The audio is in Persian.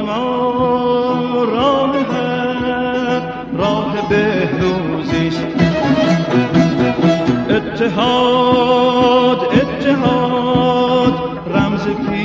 ما راه حق راه بهروزیست. اتحاد اتحاد رمز پی